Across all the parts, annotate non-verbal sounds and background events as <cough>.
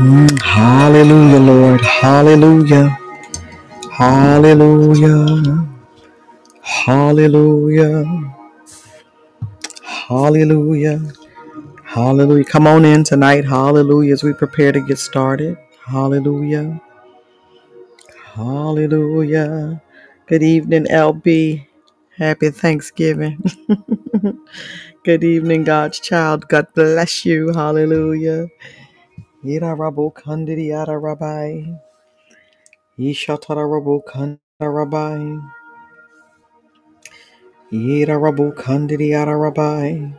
Mm, Hallelujah, Lord. Hallelujah. Hallelujah. Hallelujah. Hallelujah. Hallelujah. Come on in tonight. Hallelujah. As we prepare to get started. Hallelujah. Hallelujah. Good evening, LB. Happy Thanksgiving. <laughs> Good evening, God's child. God bless you. Hallelujah. Yira rabo kandidi yada rabbi. Yishatara rabo kandida rabbi. Yira rabo kandidi yada rabbi.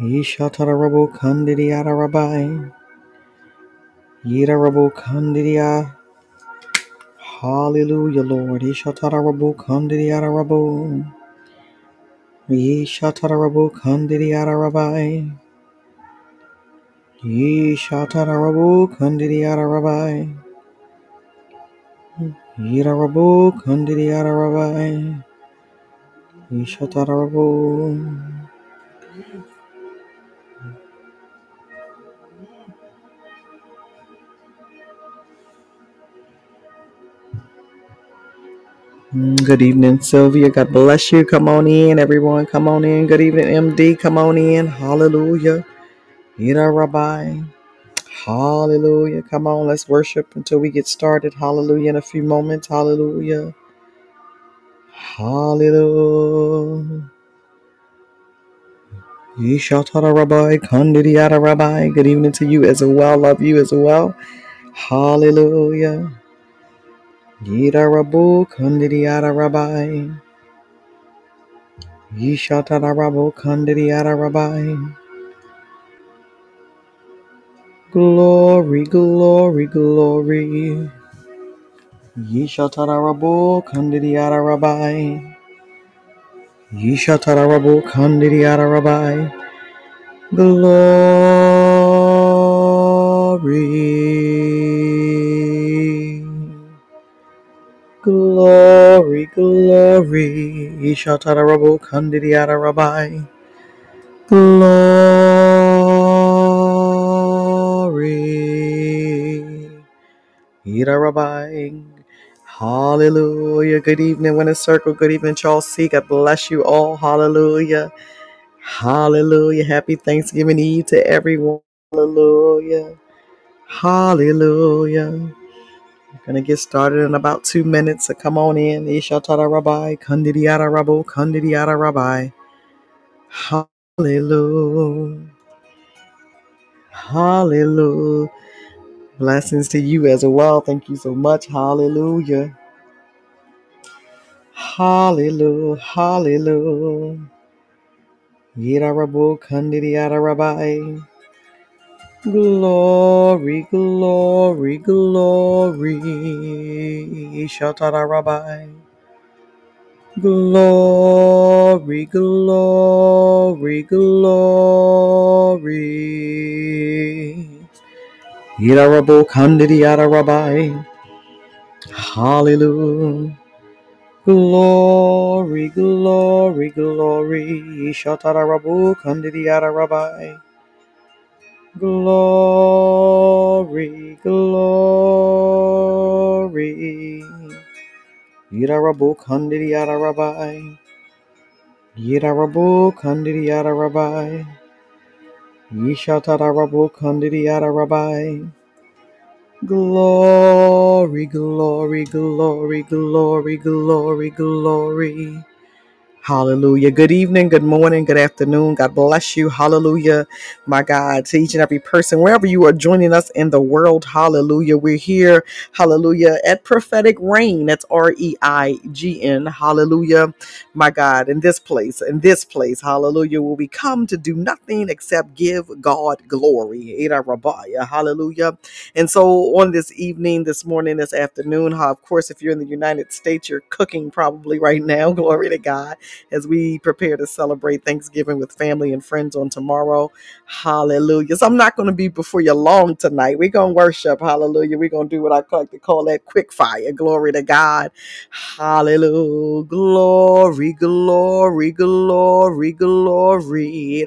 Yishatara rabo kandidi yada rabbi. Yira rabo kandidi yada. Hallelujah, Lord. Yishatara rabo kandidi yada rabo. Yishatara rabo kandidi yada rabbi. Yishatara rabo kandidi yada rabbi. Yira rabo kandidi yada rabbi. Yishatara rabo. Mm, Good evening, Sylvia. God bless you. Come on in, everyone. Come on in. Good evening, MD. Come on in. Hallelujah. Ida Rabbi. Hallelujah. Come on, let's worship until we get started. Hallelujah. In a few moments. Hallelujah. Hallelujah. Yeshatara Rabbi. Kandidiyada Rabbi. Good evening to you as well. Love you as well. Hallelujah. Yida Rabu. Kandidiyada Rabbi. Yeshatara Rabu. Kandidiyada Rabbi. Glory, glory, glory. Rabbi. Yeshatarabo Kandidiyara Rabbi. Glory. Glory, glory. Yeshatarabo Kandidiyara Rabbi. Glory. Hallelujah. Good evening, Winter Circle. Good evening, Charles C. God bless you all. Hallelujah. Hallelujah. Happy Thanksgiving Eve to everyone. Hallelujah. Hallelujah. We're going to get started in about two minutes. So come on in. Ishatara Rabbi. Kandidiata Rabbo. Kandidiata Rabbi. Hallelujah. Hallelujah. Blessings to you as well. Thank you so much. Hallelujah. Hallelujah, hallelujah. Yirarabu kandidi yarabai. Glory, glory, glory. Shatarabai. Glory, glory, glory. Yirarabu kandidi yarabai. Hallelujah. Glory, glory, glory. Shatarabu kandidiyara rabbi. Glory, glory. Yidarabu kandidiyara rabbi. Yidarabu kandidiyara rabbi. Rabbi. Glory, glory, glory, glory, glory, glory. Hallelujah. Good evening, good morning, good afternoon. God bless you. Hallelujah. My God, to each and every person, wherever you are joining us in the world. Hallelujah. We're here. Hallelujah. At prophetic reign. That's R E I G N. Hallelujah. My God, in this place, in this place. Hallelujah. will we come to do nothing except give God glory. Rabbiah. Hallelujah. And so on this evening, this morning, this afternoon, of course, if you're in the United States, you're cooking probably right now. <laughs> Glory to God. As we prepare to celebrate Thanksgiving with family and friends on tomorrow. Hallelujah. So I'm not going to be before you long tonight. We're going to worship. Hallelujah. We're going to do what I like to call that quick fire. Glory to God. Hallelujah. Glory, glory, glory, glory.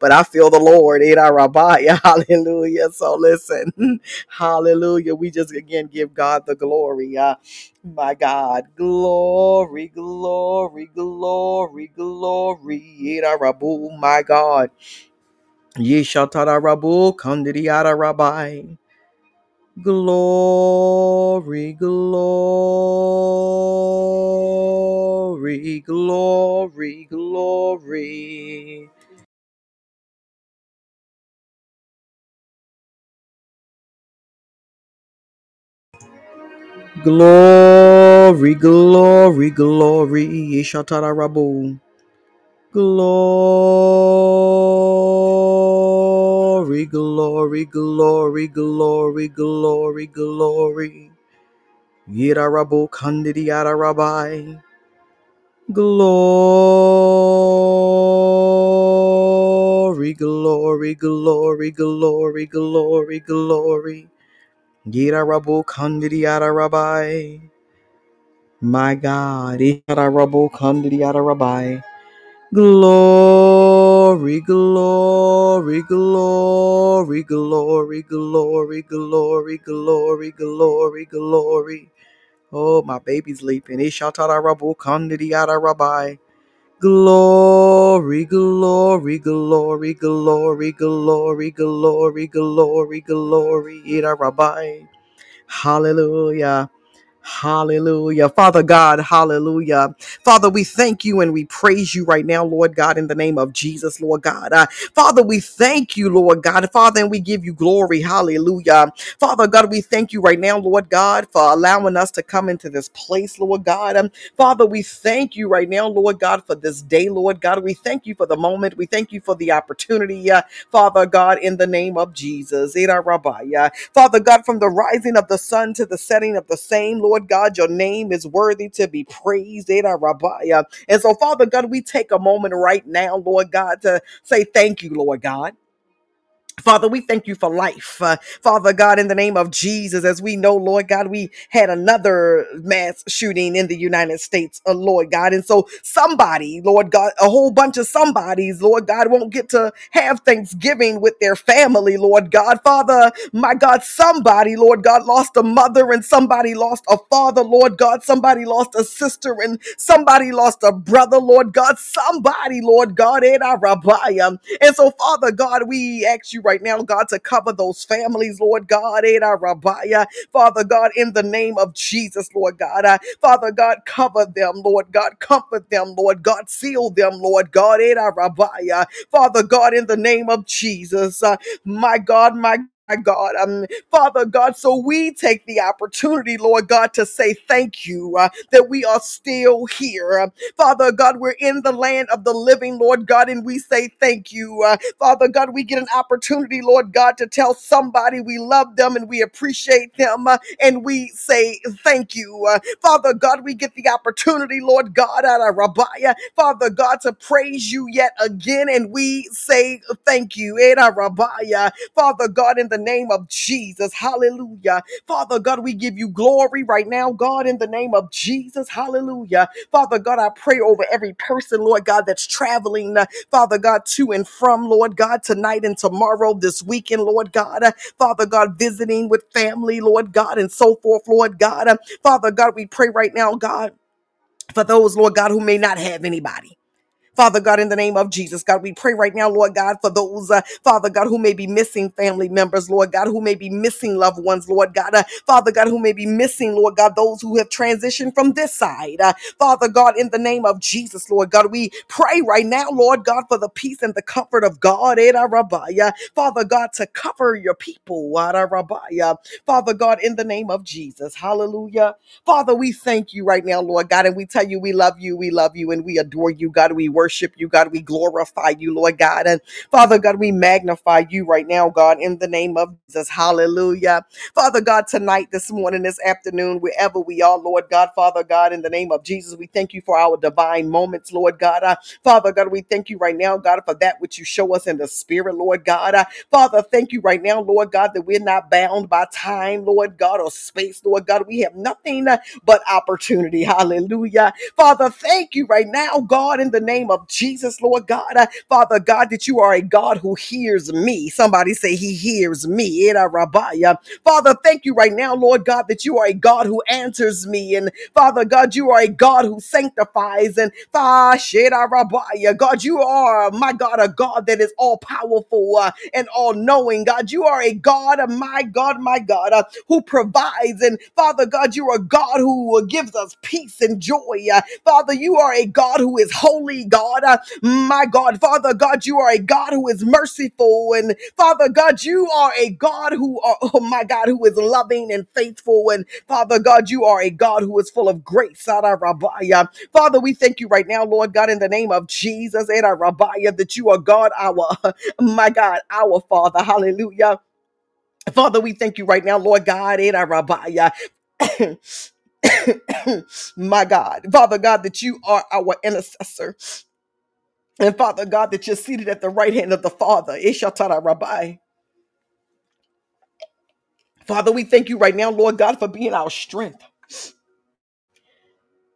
But I feel the Lord. <laughs> Hallelujah. So listen. <laughs> Hallelujah. We just again give God the glory. Uh, my God. Glory, glory, glory, glory. Rabu, my God. Yeshatara Rabu, Kandidiyara Rabbi. Glory, glory, glory, glory. Glory, glory, glory. Yeshatara Rabu. Glory, glory, glory, glory, glory, glory. Yira Rabu Kandidiyara Rabbi. Glory, glory, glory, glory, glory, glory. Gira rabu kandidiata rabbi. My God. Ira rabu kandidiata rabbi. Glory, glory, glory, glory, glory, glory, glory, glory, glory. Oh, my baby's leaping. Ishatara rabu kandidiata rabbi. Glory, glory, glory, glory, glory, glory, glory, glory, Ida Rabbi. Hallelujah. Hallelujah. Father God, hallelujah. Father, we thank you and we praise you right now, Lord God, in the name of Jesus, Lord God. Uh, Father, we thank you, Lord God. Father, and we give you glory. Hallelujah. Father God, we thank you right now, Lord God, for allowing us to come into this place, Lord God. Um, Father, we thank you right now, Lord God, for this day, Lord God. We thank you for the moment. We thank you for the opportunity, uh, Father God, in the name of Jesus. Father God, from the rising of the sun to the setting of the same, Lord God, your name is worthy to be praised. And so, Father God, we take a moment right now, Lord God, to say thank you, Lord God. Father, we thank you for life. Uh, Father God, in the name of Jesus, as we know, Lord God, we had another mass shooting in the United States, uh, Lord God. And so somebody, Lord God, a whole bunch of somebodies, Lord God, won't get to have Thanksgiving with their family, Lord God. Father, my God, somebody, Lord God, lost a mother and somebody lost a father, Lord God. Somebody lost a sister and somebody lost a brother, Lord God. Somebody, Lord God, in our Rabbiah. And so, Father God, we ask you right now, God, to cover those families, Lord God, in our Rabbiah. Father God, in the name of Jesus, Lord God. Uh, Father God, cover them, Lord God. Comfort them, Lord God. Seal them, Lord God, in our Rabbiah. Father God, in the name of Jesus. Uh, my God, my my God, um, Father God, so we take the opportunity, Lord God, to say thank you uh, that we are still here. Uh, Father God, we're in the land of the living, Lord God, and we say thank you. Uh, Father God, we get an opportunity, Lord God, to tell somebody we love them and we appreciate them, uh, and we say thank you. Uh, Father God, we get the opportunity, Lord God, at a Rabbiah, Father God, to praise you yet again, and we say thank you. Rabbiah. Father God, in the name of Jesus, hallelujah. Father God, we give you glory right now, God, in the name of Jesus, hallelujah. Father God, I pray over every person, Lord God, that's traveling, uh, Father God, to and from, Lord God, tonight and tomorrow, this weekend, Lord God. Uh, Father God, visiting with family, Lord God, and so forth, Lord God. Uh, Father God, we pray right now, God, for those, Lord God, who may not have anybody. Father God, in the name of Jesus, God, we pray right now, Lord God, for those, uh, Father God, who may be missing family members, Lord God, who may be missing loved ones, Lord God, uh, Father God, who may be missing, Lord God, those who have transitioned from this side. Uh, Father God, in the name of Jesus, Lord God, we pray right now, Lord God, for the peace and the comfort of God, Rabbiah. Father God, to cover your people. Father God, in the name of Jesus, hallelujah. Father, we thank you right now, Lord God, and we tell you we love you, we love you, and we adore you, God. We worship worship you, God. We glorify you, Lord God. And Father God, we magnify you right now, God, in the name of Jesus. Hallelujah. Father God, tonight, this morning, this afternoon, wherever we are, Lord God, Father God, in the name of Jesus, we thank you for our divine moments, Lord God. Uh, Father God, we thank you right now, God, for that which you show us in the spirit, Lord God. Uh, Father, thank you right now, Lord God, that we're not bound by time, Lord God, or space, Lord God. We have nothing uh, but opportunity. Hallelujah. Father, thank you right now, God, in the name of Jesus, Lord God. Uh, Father God, that you are a God who hears me. Somebody say he hears me. Father, thank you right now, Lord God, that you are a God who answers me. And Father God, you are a God who sanctifies. And Fa-. God, you are, my God, a God that is all powerful uh, and all knowing. God, you are a God, uh, my God, my God, who provides. And Father God, you are a God who gives us peace and joy. Father, you are a God who is holy, God. Uh, my God, Father God, you are a God who is merciful. And Father God, you are a God who are, <laughs> oh my God, who is loving and faithful. And Father God, you are a God who is full of grace. Rabaya. Father, we thank you right now, Lord God, in the name of Jesus, Ada Rabaya, that you are God, our, <laughs> my God, our Father. Hallelujah. Father, we thank you right now, Lord God, Ada Rabaya. <coughs> <coughs> <coughs> my God, Father God, that you are our intercessor. And Father God, that you're seated at the right hand of the Father. Ishatara Rabbi. Father, we thank you right now, Lord God, for being our strength.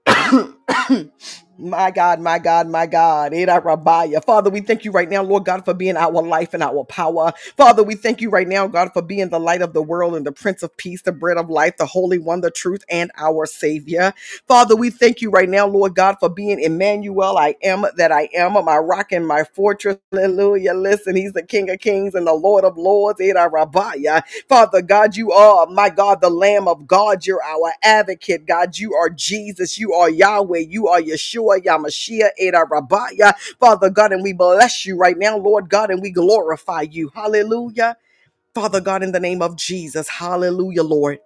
<coughs> <coughs> My God, my God, my God. Eda Rabaya. Father, we thank you right now, Lord God, for being our life and our power. Father, we thank you right now, God, for being the light of the world and the Prince of Peace, the bread of life, the Holy One, the truth, and our Savior. Father, we thank you right now, Lord God, for being Emmanuel. I am that I am, my rock and my fortress. Hallelujah. Listen, He's the King of Kings and the Lord of Lords. Eda Rabaya. Father God, you are, my God, the Lamb of God. You're our advocate, God. You are Jesus. You are Yahweh. You are Yeshua, Yamashia, Eda Rabaya. Father God, and we bless you right now, Lord God, and we glorify you. Hallelujah. Father God, in the name of Jesus. Hallelujah, Lord.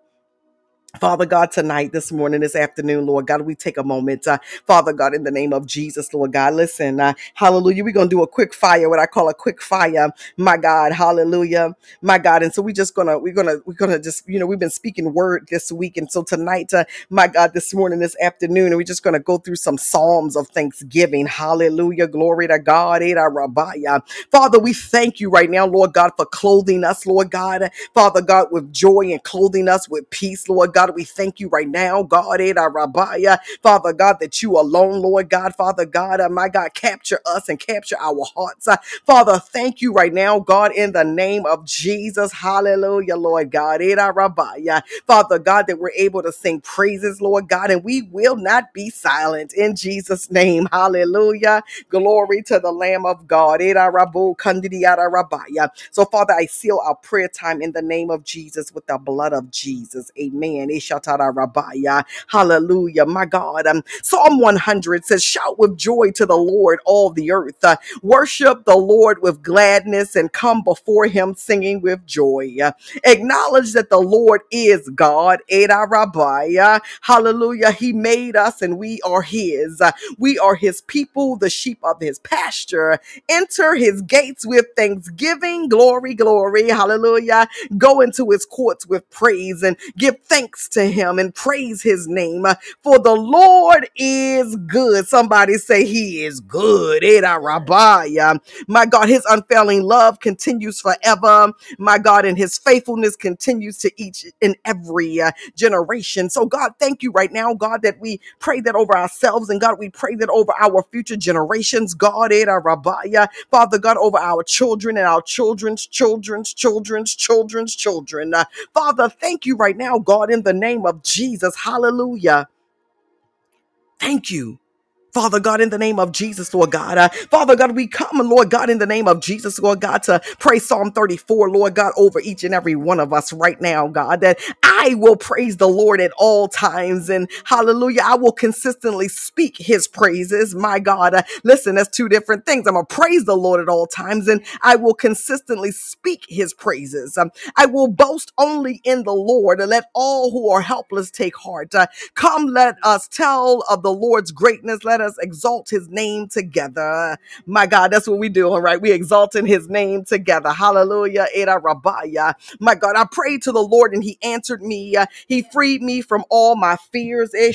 Father God, tonight, this morning, this afternoon, Lord God, we take a moment, uh, Father God, in the name of Jesus, Lord God, listen, uh, hallelujah. We're going to do a quick fire, what I call a quick fire, my God, hallelujah, my God. And so we're just going to, we're going to, we're going to just, you know, we've been speaking word this week. And so tonight, uh, my God, this morning, this afternoon, we're just going to go through some Psalms of thanksgiving. Hallelujah. Glory to God. Ada Rabaya. Father, we thank you right now, Lord God, for clothing us, Lord God. Father God, with joy and clothing us with peace, Lord God. We thank you right now, God, Ada Rabaya. Father God, that you alone, Lord God, Father God, uh, my God, capture us and capture our hearts. Uh, Father, thank you right now, God, in the name of Jesus. Hallelujah, Lord God. Ada Rabaya. Father God, that we're able to sing praises, Lord God, and we will not be silent in Jesus' name. Hallelujah. Glory to the Lamb of God. Rabaya. So, Father, I seal our prayer time in the name of Jesus with the blood of Jesus. Amen. Hallelujah. My God. Um, Psalm 100 says, Shout with joy to the Lord, all the earth. Uh, worship the Lord with gladness and come before him singing with joy. Uh, acknowledge that the Lord is God. Hallelujah. He made us and we are his. Uh, we are his people, the sheep of his pasture. Enter his gates with thanksgiving. Glory, glory. Hallelujah. Go into his courts with praise and give thanks to him and praise his name. For the Lord is good. Somebody say he is good. My God, his unfailing love continues forever. My God, and his faithfulness continues to each and every uh, generation. So, God, thank you right now, God, that we pray that over ourselves and God, we pray that over our future generations. God, Rabaya, Father God, over our children and our children's children's children's children's children. Uh, Father, thank you right now, God, in the name of Jesus. Hallelujah. Thank you. Father God, in the name of Jesus, Lord God. Uh, Father God, we come, Lord God, in the name of Jesus, Lord God, to pray Psalm 34, Lord God, over each and every one of us right now, God, that I will praise the Lord at all times. And hallelujah, I will consistently speak his praises. My God, uh, listen, that's two different things. I'm going to praise the Lord at all times, and I will consistently speak his praises. Um, I will boast only in the Lord, and let all who are helpless take heart. Uh, come, let us tell of the Lord's greatness. Let us exalt his name together. My God, that's what we do, all right? We exalting his name together. Hallelujah. Era rabaya. My God, I prayed to the Lord and he answered me. He freed me from all my fears. Eh,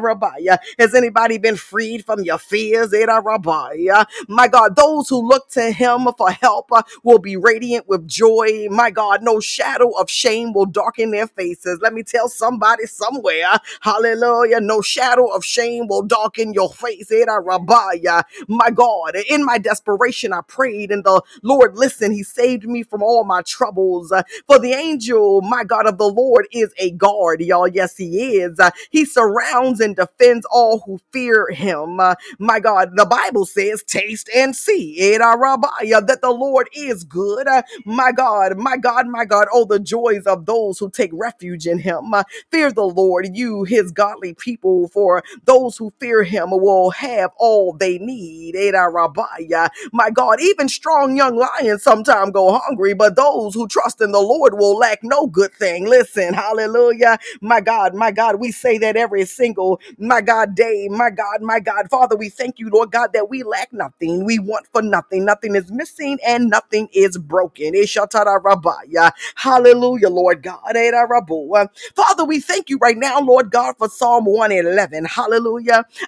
rabaya. Has anybody been freed from your fears? Rabaya. My God, those who look to him for help uh, will be radiant with joy. My God, no shadow of shame will darken their faces. Let me tell somebody somewhere, hallelujah, no shadow of shame will darken your face. Rabaya. My God, in my desperation, I prayed, and the Lord listened. He saved me from all my troubles. For the angel, my God, of the Lord is a guard, y'all. Yes, he is. He surrounds and defends all who fear him. My God, the Bible says, taste and see that the Lord is good. My God, my God, my God, oh, the joys of those who take refuge in him. Fear the Lord, you, his godly people, for those who fear him will have all they need. Rabaya. My God, even strong young lions sometimes go hungry, but those who trust in the Lord will lack no good thing. Listen, hallelujah. My God, my God, we say that every single, my God, day. My God, my God, Father, we thank you, Lord God, that we lack nothing. We want for nothing. Nothing is missing and nothing is broken. Ishatara rabaya. Hallelujah, Lord God. Rabu. Father, we thank you right now, Lord God, for Psalm 111. Hallelujah.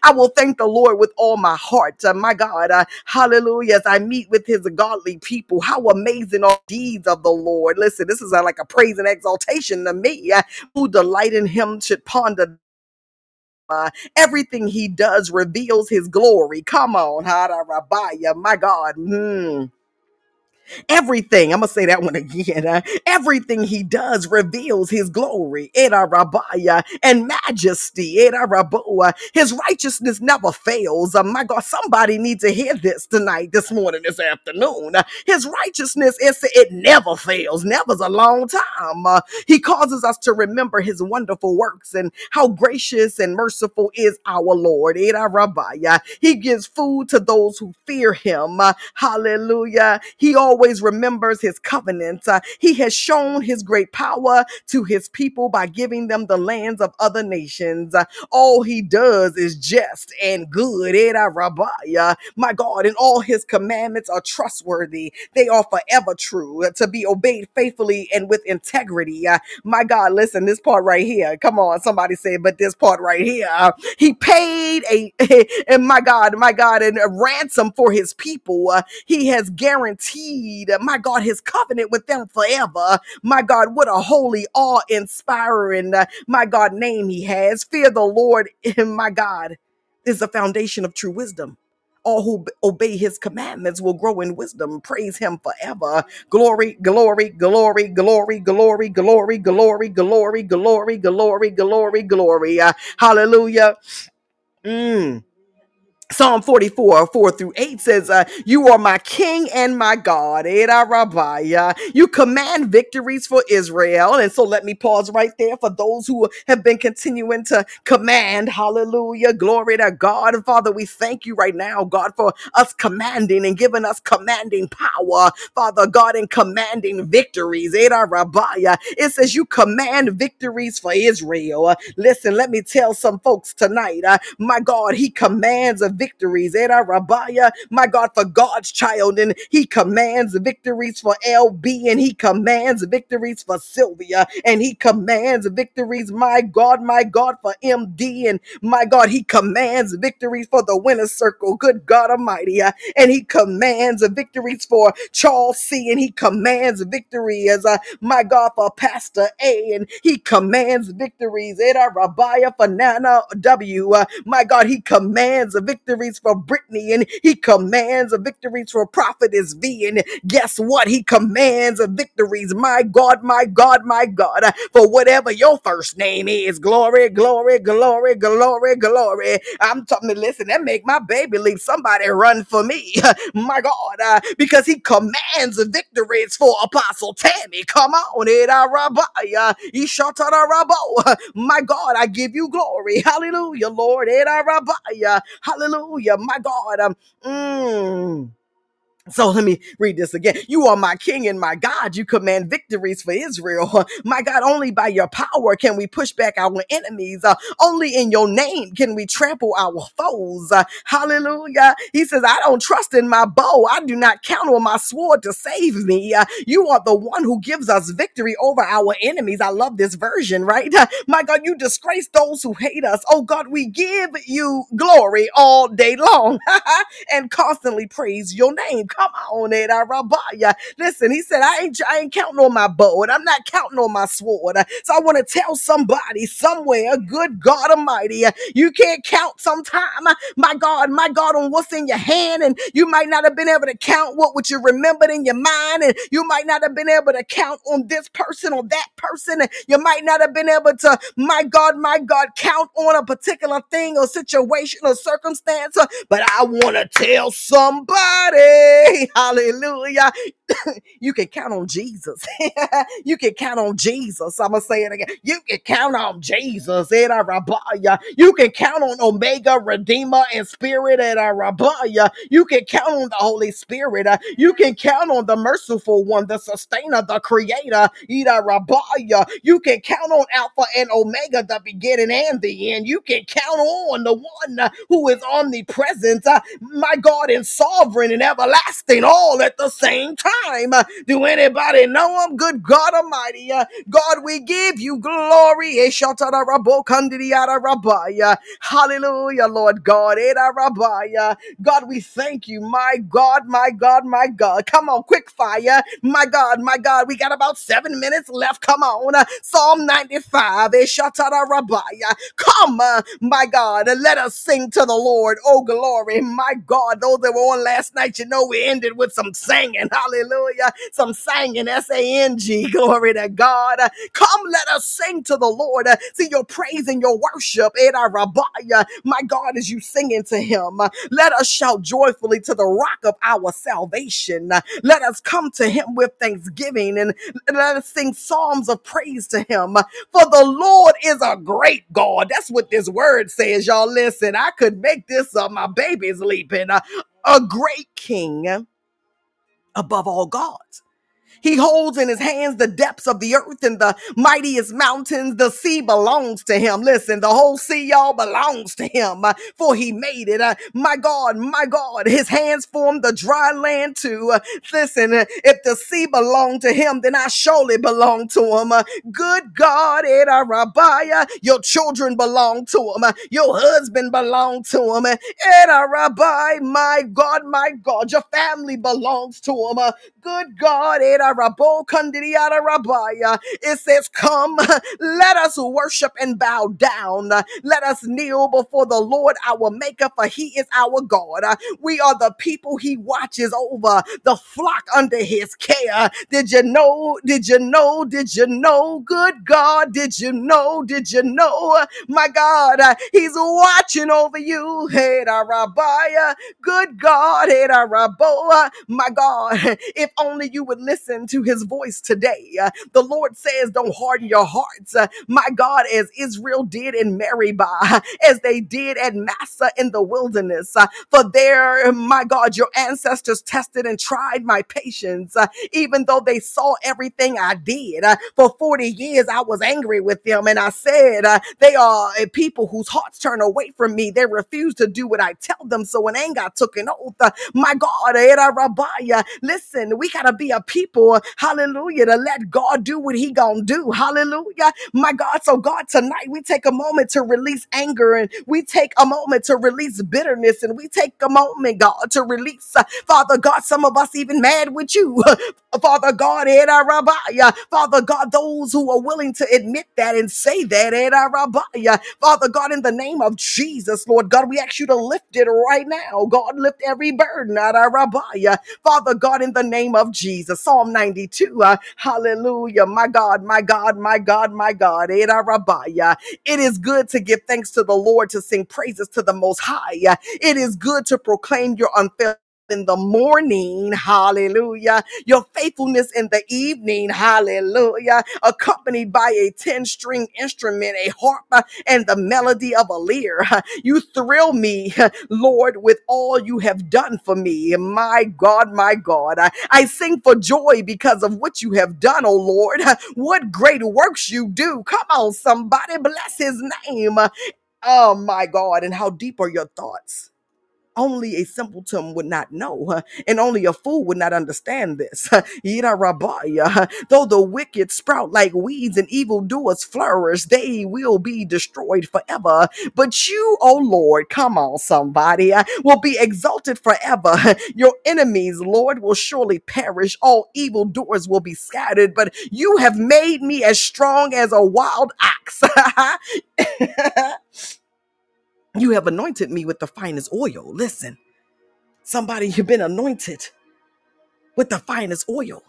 I will thank the Lord with all my heart. Uh, my God, uh, hallelujah. As I meet with his godly people, how amazing are deeds of the Lord. Listen, this is uh, like a praise and exaltation to me. Uh, who delight in him should ponder. Uh, everything he does reveals his glory. Come on, Hada Rabaya, my God. Mm. Everything, I'm to say that one again. uh, everything he does reveals his glory, Rabaya, and majesty, Raboa. His righteousness never fails. Uh, my God, somebody needs to hear this tonight, this morning, this afternoon. Uh, his righteousness is it never fails. Never's a long time. Uh, he causes us to remember his wonderful works and how gracious and merciful is our Lord. Rabaya. He gives food to those who fear him. Uh, hallelujah. He always remembers his covenant. Uh, he has shown his great power to his people by giving them the lands of other nations. Uh, all he does is just and good. Rabaya. My God, and all his commandments are trustworthy. They are forever true, uh, to be obeyed faithfully and with integrity. Uh, my God, listen, this part right here. Come on, somebody say, but this part right here. uh, he paid a, <laughs> and my God, my God, and a ransom for his people. Uh, he has guaranteed, uh, my God, his covenant with them forever. My God, what a holy, awe inspiring, uh, my God, name he has. Fear the Lord, my God, is the foundation of true wisdom. All who obey his commandments will grow in wisdom. Praise him forever. Glory, glory, glory, glory, glory, glory, glory, glory, glory, glory, glory, glory. Uh, Hallelujah. Mm. Psalm 44, 4 through 8 says, uh, You are my king and my God. Rabbiah. You command victories for Israel. And so let me pause right there for those who have been continuing to command. Hallelujah. Glory to God. And Father, we thank you right now, God, for us commanding and giving us commanding power. Father God, in commanding victories. Rabbiah. It says you command victories for Israel. Listen, let me tell some folks tonight, uh, my God, He commands a victories. Rabbiah, my God, for God's child, and He commands victories for LB, and He commands victories for Sylvia, and He commands victories, my God, my God, for MD, and my God, He commands victories for the winner's circle. Good God Almighty. uh, and he commands victories for Charles C. And he commands victory as uh, my God for Pastor A. And he commands victories. Rabbiah for Nana W. Uh, my God, he commands victories for Brittany and he commands a victories for Prophetess V. And guess what? He commands a victories. My God, my God, my God, uh, for whatever your first name is. Glory, glory, glory, glory, glory. I'm talking, to listen, that make my baby leave Somebody run for me. <laughs> my God, uh, because he commands victories for Apostle Tammy. Come on, Eda Rabaya, Ishatara Rabo. My God, I give you glory. Hallelujah, Lord. Eda Rabaya. Hallelujah, my God. Um, mm. So let me read this again. You are my king and my God. You command victories for Israel. <laughs> My God, only by your power can we push back our enemies. Uh, only in your name can we trample our foes. Uh, hallelujah. He says, I don't trust in my bow. I do not count on my sword to save me. Uh, you are the one who gives us victory over our enemies. I love this version, right? <laughs> My God, you disgrace those who hate us. Oh God, we give you glory all day long. <laughs> and constantly praise your name. Come on, Ed Arabaya. Listen, he said, I ain't, I ain't counting on my bow and I'm not counting on my sword. So I want to tell somebody somewhere, good God Almighty, you can't count sometime, my God, my God, on what's in your hand. And you might not have been able to count what would you remembered in your mind. And you might not have been able to count on this person or that person. And you might not have been able to, my God, my God, count on a particular thing or situation or circumstance. But I want to tell somebody, hallelujah, <laughs> you can count on Jesus. <laughs> you can count on Jesus. I'm going to say it again. You can count on Jesus. And I rabaya. You can count on Omega, Redeemer, and Spirit. And I rabaya. You can count on the Holy Spirit. You can count on the merciful one, the sustainer, the creator. Ida rabaya. You can count on Alpha and Omega, the beginning and the end. You can count on the one who is omnipresent, my God, and sovereign and everlasting, all at the same time. Uh, Do anybody know him? Good God Almighty. Uh, God, we give you glory. Hallelujah, Lord God. Edarabaya. God, we thank you. My God, my God, my God. Come on, quick fire. My God, my God. We got about seven minutes left. Come on. Uh, Psalm 95. Eshatarabaya. Come, my God, and let us sing to the Lord. Oh, glory. My God, those that were on last night, you know, we ended with some singing. Hallelujah. Some singing. S A N G. <laughs> Glory to God. Come, let us sing to the Lord. See your praise and your worship. Eh, Eda Rabaya. My God, as you singing to him, let us shout joyfully to the rock of our salvation. Let us come to him with thanksgiving and let us sing psalms of praise to him. For the Lord is a great God. That's what this word says, y'all. Listen, I could make this up. My baby's leaping. A great king above all gods. He holds in his hands the depths of the earth and the mightiest mountains. The sea belongs to him. Listen, the whole sea, y'all, belongs to him, uh, for he made it. Uh, my God, my God, his hands formed the dry land too. Uh, listen, if the sea belonged to him, then I surely belong to him. Good God, Eda Rabbiah, your children belong to him. Your husband belong to him. Uh, Eda Rabbi, my God, my God, your family belongs to him. Good God, Rabaya. It says, Come, let us worship and bow down. Let us kneel before the Lord our Maker, for He is our God. We are the people He watches over, the flock under His care. Did you know? Did you know? Did you know? Good God, did you know? Did you know? My God, He's watching over you. Hey. Good God, Raboa. my God, if only you would listen to his voice today. Uh, the Lord says, Don't harden your hearts, uh, my God, as Israel did in Meribah, <laughs> as they did at Massah in the wilderness. Uh, for there, my God, your ancestors tested and tried my patience, uh, even though they saw everything I did. Uh, for 40 years, I was angry with them, and I said, uh, They are a people whose hearts turn away from me. They refuse to do what I tell them. So in anger, I took an oath. My God, listen, we got to be a people, hallelujah, to let God do what he gonna do. Hallelujah. My God, so God, tonight we take a moment to release anger and we take a moment to release bitterness and we take a moment, God, to release, uh, Father God, some of us even mad with you. <laughs> Father God, Rabbiah. Father God, those who are willing to admit that and say that, Rabbiah. Father God, in the name of Jesus, Lord God, we ask you to lift it right now. God, lift every burden Rabbiah. Father God, in the name of Jesus. Psalm 92. uh, hallelujah. My God, my God, my God, my God. It is good to give thanks to the Lord, to sing praises to the Most High. It is good to proclaim your unfailing in the morning, hallelujah. Your faithfulness in the evening, hallelujah. Accompanied by a 10 string instrument, a harp, and the melody of a lyre. You thrill me, Lord, with all you have done for me. My God, my God. I, I sing for joy because of what you have done, oh Lord. What great works you do. Come on, somebody, bless his name. Oh my God. And how deep are your thoughts? Only a simpleton would not know, and only a fool would not understand this. Rabaya, Though the wicked sprout like weeds and evildoers flourish, they will be destroyed forever. But you, O Lord, come on, somebody, will be exalted forever. Your enemies, Lord, will surely perish. All evildoers will be scattered, but you have made me as strong as a wild ox. <laughs> <laughs> You have anointed me with the finest oil. Listen, somebody, you've been anointed with the finest oil.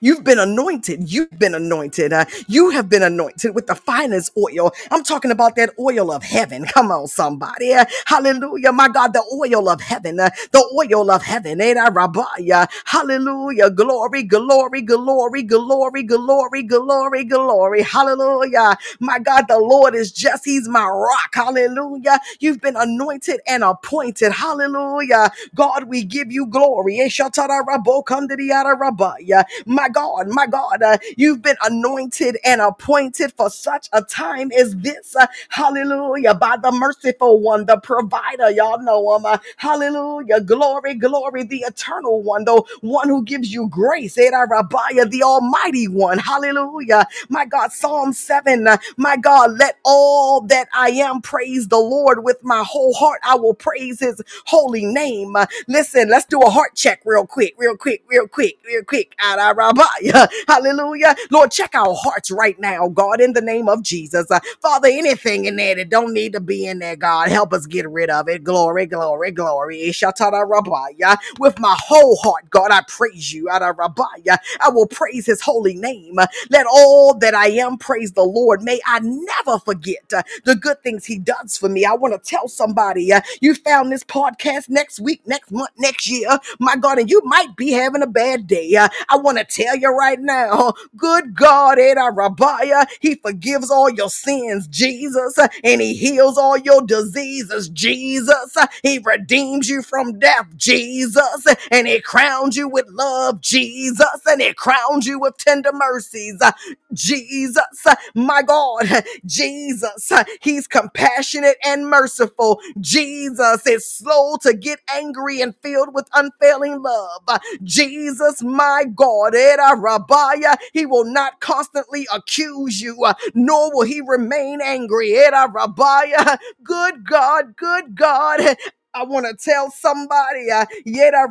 You've been anointed. You've been anointed. Uh, you have been anointed with the finest oil. I'm talking about that oil of heaven. Come on, somebody. Uh, hallelujah. My God, the oil of heaven. Uh, the oil of heaven. Eh, da, rabaya. Hallelujah. Glory, glory, glory, glory, glory, glory, glory. Hallelujah. My God, the Lord is just, He's my rock. Hallelujah. You've been anointed and appointed. Hallelujah. God, we give you glory. My God, my God, uh, you've been anointed and appointed for such a time as this. Uh, hallelujah. By the merciful one, the provider. Y'all know him. Uh, hallelujah. Glory, glory, the eternal one, the one who gives you grace. Era Rabbaya, the almighty one. Hallelujah. My God, Psalm 7. uh, my God, let all that I am praise the Lord with my whole heart. I will praise his holy name. Uh, listen, let's do a heart check real quick, real quick, real quick, real quick. Arabaya. <laughs> Hallelujah. Lord, check our hearts right now, God, in the name of Jesus. Uh, Father, anything in there that don't need to be in there, God, help us get rid of it. Glory, glory, glory. Rabaya. With my whole heart, God, I praise you. Arabaya. I will praise his holy name. Let all that I am praise the Lord. May I never forget uh, the good things he does for me. I want to tell somebody uh, you found this podcast next week, next month, next year, my God, and you might be having a bad day. I want to tell you right now, good God, eh, Eda Rabbiah, He forgives all your sins, Jesus, and He heals all your diseases, Jesus. He redeems you from death, Jesus, and He crowns you with love, Jesus, and He crowns you with tender mercies, Jesus, my God, Jesus, He's compassionate and merciful. Jesus is slow to get angry and filled with unfailing love. Jesus, my God, eh, Era Rabaya, uh, uh, He will not constantly accuse you, uh, nor will He remain angry. Rabaya, uh, good God, good God. I want to tell somebody, uh, Yeda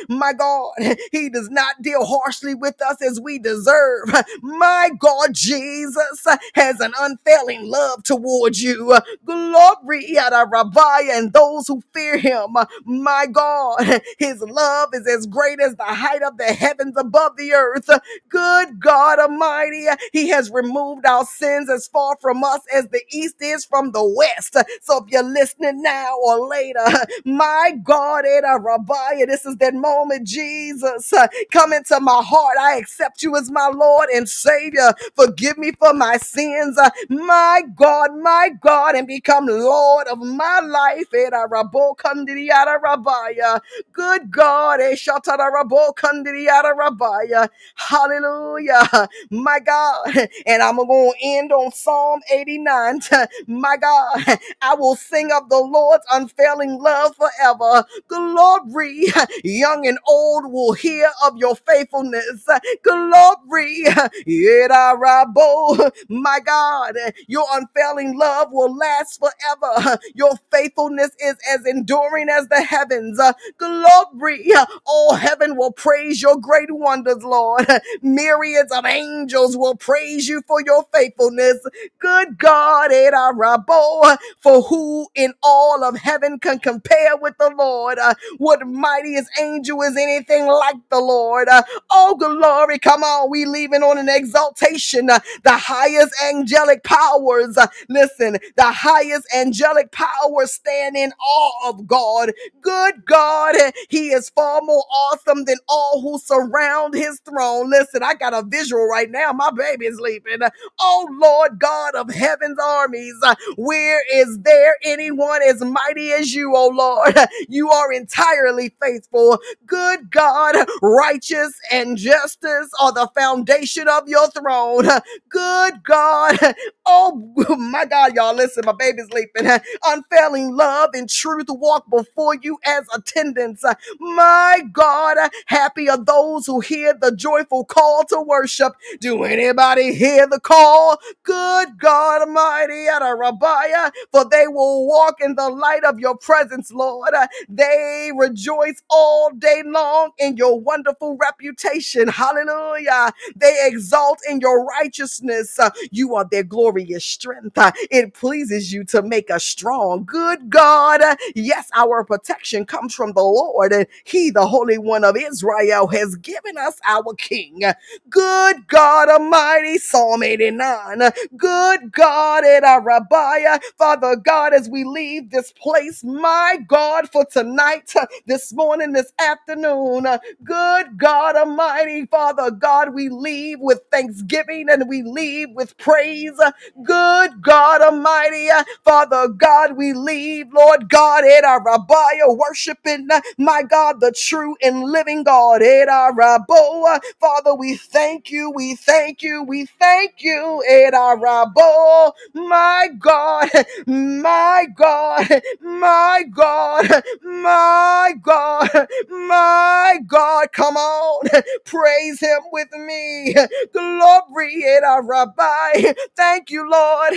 <laughs> my God, <laughs> he does not deal harshly with us as we deserve. <laughs> My God, Jesus has an unfailing love towards you. Glory, Yeda Rabbiah, and those who fear him. My God, his love is as great as the height of the heavens above the earth. Good God Almighty, He has removed our sins as far from us as the east is from the west. So if you're listening now or later, <laughs> my God, Ada Rabbiah, this is that moment, Jesus. uh, Come into my heart. I accept you as my Lord and Savior. Forgive me for my sins. uh, My God, my God, and become Lord of my life. Ada Rabo Kandiyada Rabbiah. Good God, eh, Shatara Rabo Kandiyada Rabbiah. Hallelujah. <laughs> My God. <laughs> And I'm going to end on Psalm 89. My God. I will sing of the Lord's love forever. Glory. Young and old will hear of your faithfulness. Glory. Yeda Rabo. My God. Your unfailing love will last forever. Your faithfulness is as enduring as the heavens. Glory. All heaven will praise your great wonders, Lord. Myriads of angels will praise you for your faithfulness. Good God, Eda Rabo, for who in all of heaven heaven can compare with the Lord. Uh, what mightiest angel is anything like the Lord? Uh, oh, glory. Come on. We leaving on an exaltation. Uh, the highest angelic powers. Uh, listen, the highest angelic powers stand in awe of God. Good God. He is far more awesome than all who surround his throne. Listen, I got a visual right now. My baby's sleeping. Oh, Lord God of heaven's armies, uh, where is there anyone as mighty as you, oh Lord? <laughs> You are entirely faithful. Good God, righteous and justice are the foundation of your throne. <laughs> Good God, oh <laughs> my God, y'all, listen, my baby's sleeping. Unfailing <laughs> love and truth walk before you as attendants. My God, happy are those who hear the joyful call to worship. Do anybody hear the call? Good God Almighty, Rabbaya, for they will walk in the light of your presence, Lord. They rejoice all day long in your wonderful reputation. Hallelujah. They exalt in your righteousness. You are their glorious strength. Uh, It pleases you to make us strong. Good God. Yes, our protection comes from the Lord, and He, the Holy One of Israel, has given us our King. Good God Almighty, Psalm 89. Good God eh, in our Rabbiah. Eh, Father God, as we leave this place, my God, for tonight, eh, this morning, this afternoon, good God Almighty, Father God, we leave with thanksgiving and we leave with praise. Good God Almighty, uh, Father God, we leave, Lord God, in our Rabbiah, worshiping, uh, my God, the true and living God, in our Rabbo. Father, we thank you, we thank you, we thank you, in our Rabbo, my God, my God, my God, my God, my God, come on, praise him with me. Glory in our Rabbi. Thank you, Lord.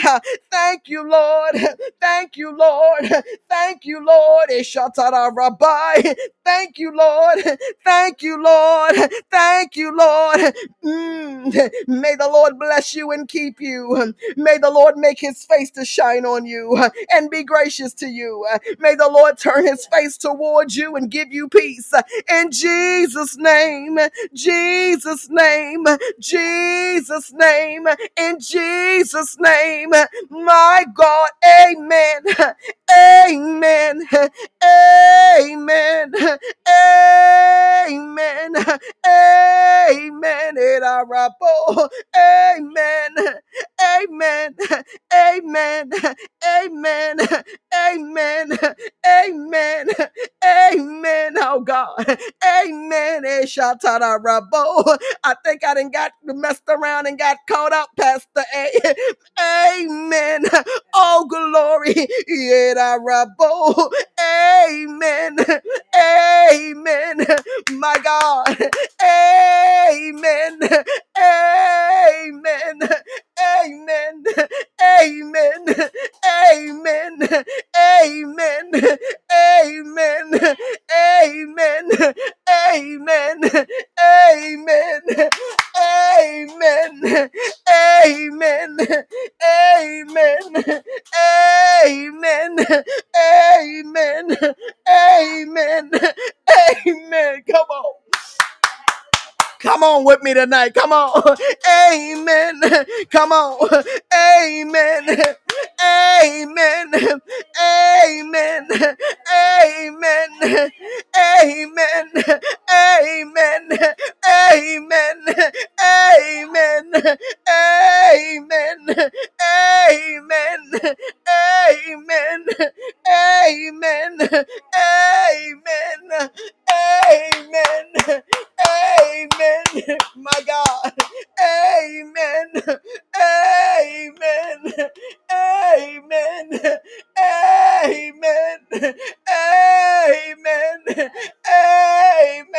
Thank you, Lord. Thank you, Lord. Thank you, Lord. Ishatara Rabbi. Thank you, Lord. Thank you, Lord. Thank you, Lord. Mm. May the Lord bless you and keep you. May the Lord make his face to shine on you and be gracious to you. May the Lord turn his face towards you and give you peace. In Jesus' name, Jesus' name, Jesus' name, in Jesus' name, my God, amen, amen, amen, amen, amen, amen, amen, amen, amen, amen, amen, amen, oh God, amen. I think I done got messed around and got caught up, Pastor A. Amen. Oh, glory. Amen. Amen. My God. Amen. Amen. Amen. Amen. Amen. Amen. Amen. Amen. Amen. Amen. Amen. Amen. Amen. Amen. Amen. Amen. Amen. Come on. Come on with me tonight. Come on. <laughs> Amen. Come on. Amen. Amen. Amen. Amen. Amen. Amen. Amen. Amen. Amen. Amen. Amen. Amen. Amen. Amen. Amen. My God. Amen. Amen. Amen. Amen. Amen. Amen.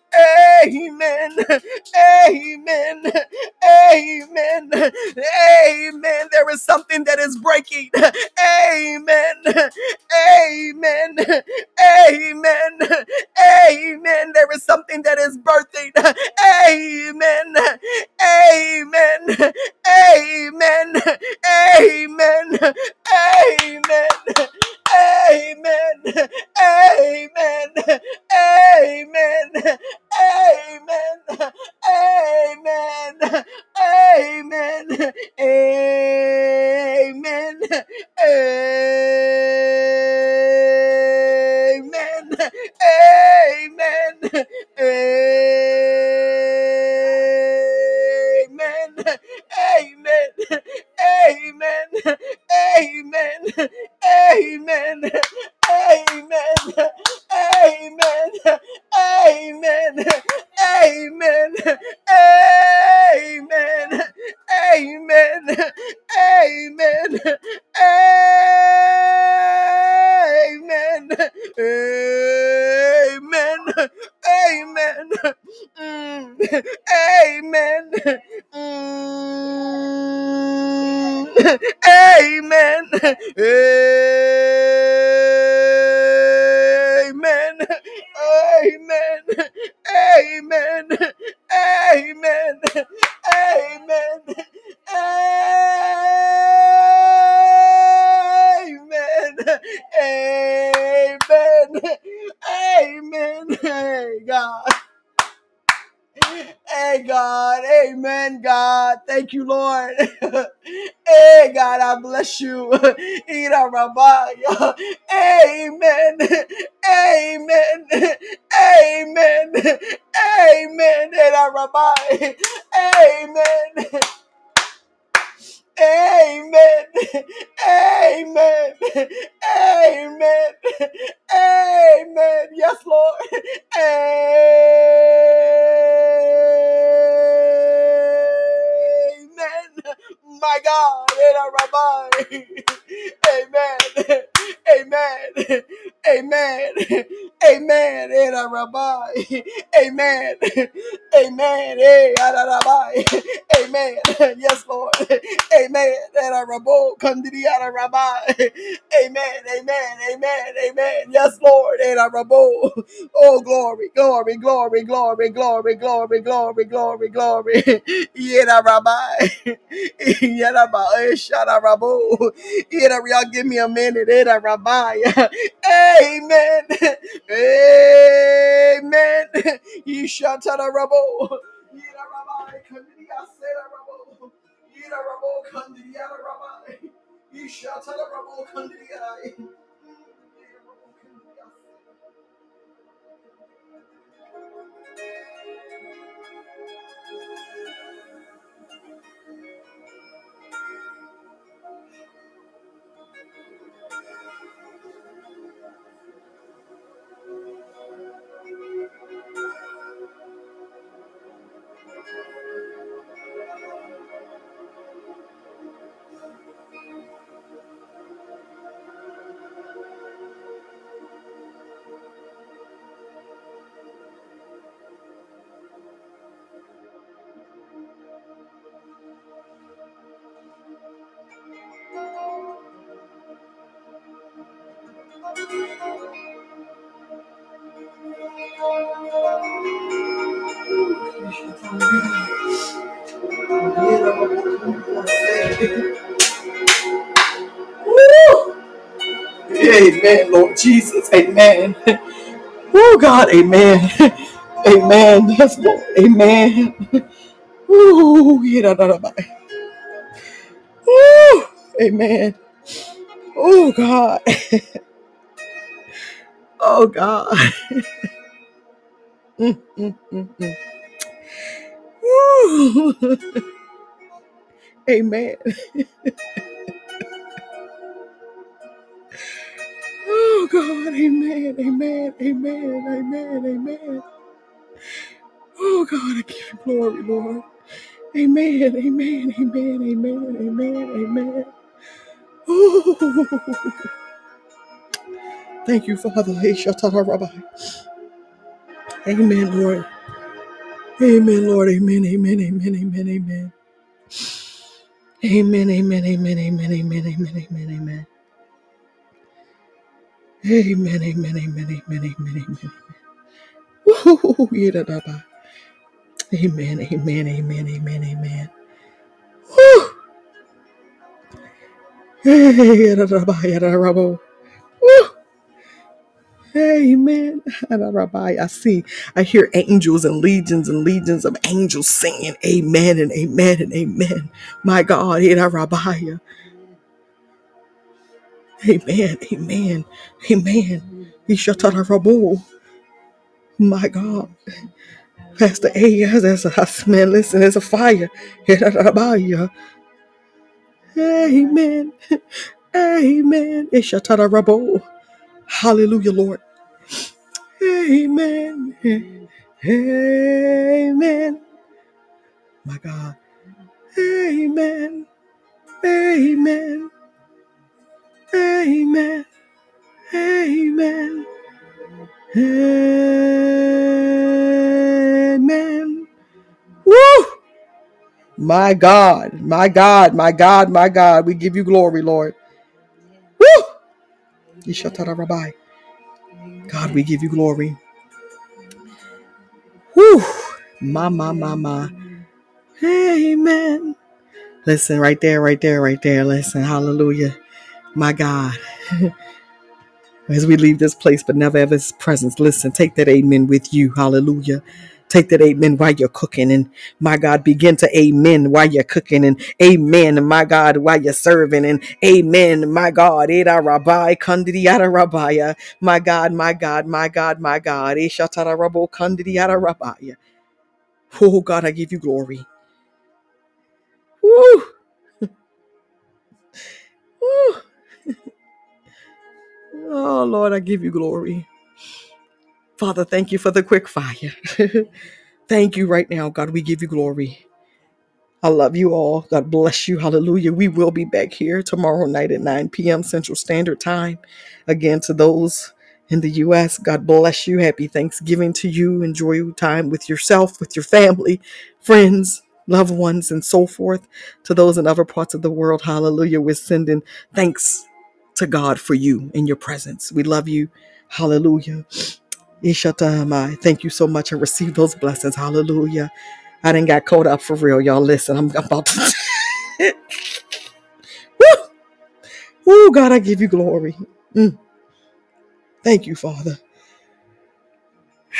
Amen. Amen. Amen. Amen. There is something that is breaking. Amen. Amen. Amen. Amen. There is something that is birthing. Amen. Amen. Amen. Amen. Amen. Amen. <laughs> Hey, God. Hey, God. Amen, God. Thank you, Lord. <laughs> hey, God, I bless you. <laughs> Amen. Amen. Amen. Amen. Ira Amen. Amen. Amen. Amen. Amen. Yes, Lord. Amen. My God. Rabbi. Amen. Amen. Amen. Amen. Rabbi. Amen. Amen. Eh, Rabbi. Amen. Yes, Lord. Amen. Era Rabo. Kandidi ara Rabbi. Amen. Amen. Amen. Amen. Yes, Lord. Rabo. Oh, glory, glory, glory, glory, glory, glory, glory, glory, glory. Yera Rabbi. Yaraba, eh, shadarabo. Ira, Y'all give me a minute. Ira, rabaya. Amen. Amen. Ishatarabo. Ira, rabaya. Kandidia, sedarabo. Ira, rabo, kandidia, rabai. Ishatarabo, kandidia. Thank you. Amen, Lord Jesus. Amen. <laughs> Oh God, amen. <laughs> Amen. Yes, Lord. Amen. <laughs> Ooh, yeah, da, da, da. Ooh, amen. Oh God. Oh God. Mm, mm, mm, mm. Ooh. Amen. Oh God, amen, amen, amen, amen, amen. Oh God, I give you glory, Lord. Amen, amen, amen, amen, amen, amen. Oh, thank you, Father. Hey, Shatara Rabbi. Amen, Lord. Amen, Lord. Amen, amen, amen, amen, amen. Amen, amen, amen, amen, amen, amen, amen, amen. Amen, amen, amen, amen, amen, amen. Woo, yada, da, ba. Amen, amen, amen, amen, amen. Woo. Hey, yada, da, da. Woo. Amen. Yada, da, ba. I see, I hear angels and legions and legions of angels singing amen and amen and amen. My God. Amen, amen, amen. Ishatarabo. My God. Pastor A, yes, that's a man. Listen, there's a fire. Yada, Amen. Amen. Ishatarabo. Hallelujah, Lord. Amen. Amen. My God. Amen. Amen. Amen. Amen. Amen. Woo! My God, my God, my God, my God, we give you glory, Lord. Woo! Ishatarabbai. God, we give you glory. Woo! Ma, ma, ma, ma. Amen. Listen, right there, right there, right there. Listen, hallelujah. My God. <laughs> As we leave this place, but never ever his presence, listen, take that amen with you. Hallelujah. Take that amen while you're cooking. And my God, begin to amen while you're cooking. And amen, my God, while you're serving. And amen, my God. Eda rabbi, kandidiyada rabbiya. Uh, my God, my God, my God, my God. Eshatara rabo kandidiyada rabbiya. Oh God, I give you glory. Woo, <laughs> woo. Oh Lord, I give you glory. Father, thank you for the quick fire. <laughs> thank you right now, God. We give you glory. I love you all. God bless you. Hallelujah. We will be back here tomorrow night at 9 p.m. Central Standard Time. Again, to those in the U.S., God bless you. Happy Thanksgiving to you. Enjoy your time with yourself, with your family, friends, loved ones, and so forth. To those in other parts of the world, hallelujah. We're sending thanks to God for you in your presence. We love you. Hallelujah. Ishatamai. Thank you so much and receive those blessings. Hallelujah. I didn't got caught up for real, y'all. Listen, I'm about to. <laughs> Woo! Woo, God, I give you glory. Mm, thank you, Father. <sighs>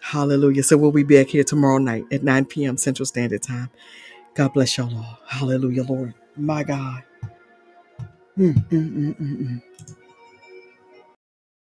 Hallelujah. So we'll be back here tomorrow night at 9 p.m. Central Standard Time. God bless y'all all. Hallelujah, Lord. My God. Mm, mm, mm, mm, mm.